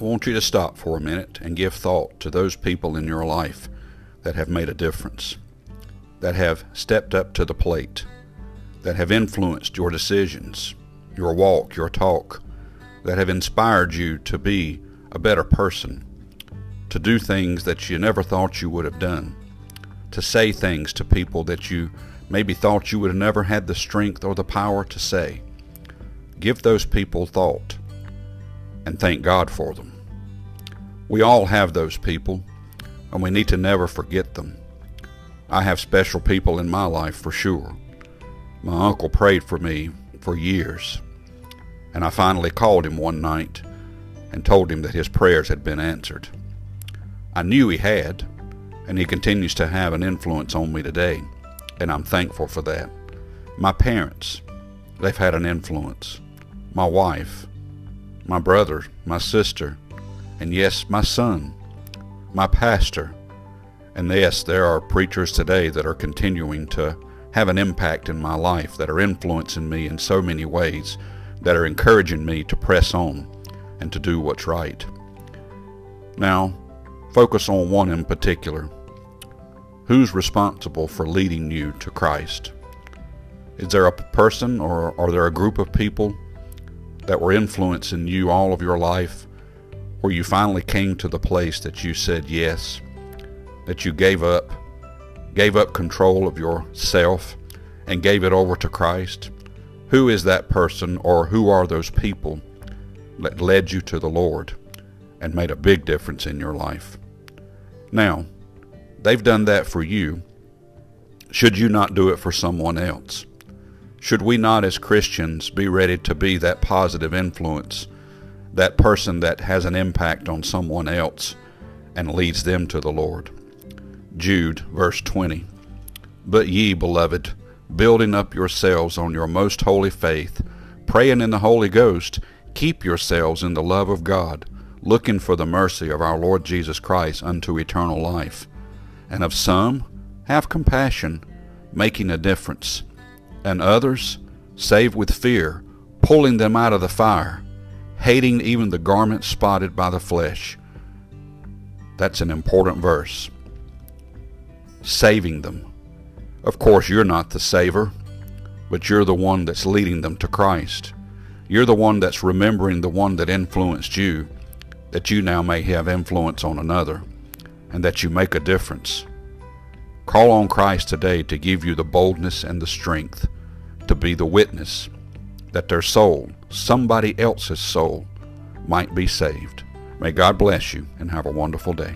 want you to stop for a minute and give thought to those people in your life that have made a difference, that have stepped up to the plate, that have influenced your decisions, your walk, your talk, that have inspired you to be a better person, to do things that you never thought you would have done, to say things to people that you maybe thought you would have never had the strength or the power to say. Give those people thought and thank God for them. We all have those people, and we need to never forget them. I have special people in my life for sure. My uncle prayed for me for years, and I finally called him one night and told him that his prayers had been answered. I knew he had, and he continues to have an influence on me today, and I'm thankful for that. My parents, they've had an influence. My wife, my brother, my sister, and yes, my son, my pastor. And yes, there are preachers today that are continuing to have an impact in my life, that are influencing me in so many ways, that are encouraging me to press on and to do what's right. Now, focus on one in particular. Who's responsible for leading you to Christ? Is there a person or are there a group of people that were influencing you all of your life where you finally came to the place that you said yes, that you gave up, gave up control of yourself and gave it over to Christ? Who is that person or who are those people that led you to the Lord and made a big difference in your life? Now, they've done that for you. Should you not do it for someone else? Should we not, as Christians, be ready to be that positive influence, that person that has an impact on someone else and leads them to the Lord? Jude, verse 20. But ye, beloved, building up yourselves on your most holy faith, praying in the Holy Ghost, keep yourselves in the love of God, looking for the mercy of our Lord Jesus Christ unto eternal life. And of some, have compassion, making a difference and others save with fear, pulling them out of the fire, hating even the garment spotted by the flesh. That's an important verse. Saving them. Of course, you're not the saver, but you're the one that's leading them to Christ. You're the one that's remembering the one that influenced you, that you now may have influence on another, and that you make a difference. Call on Christ today to give you the boldness and the strength to be the witness that their soul, somebody else's soul, might be saved. May God bless you and have a wonderful day.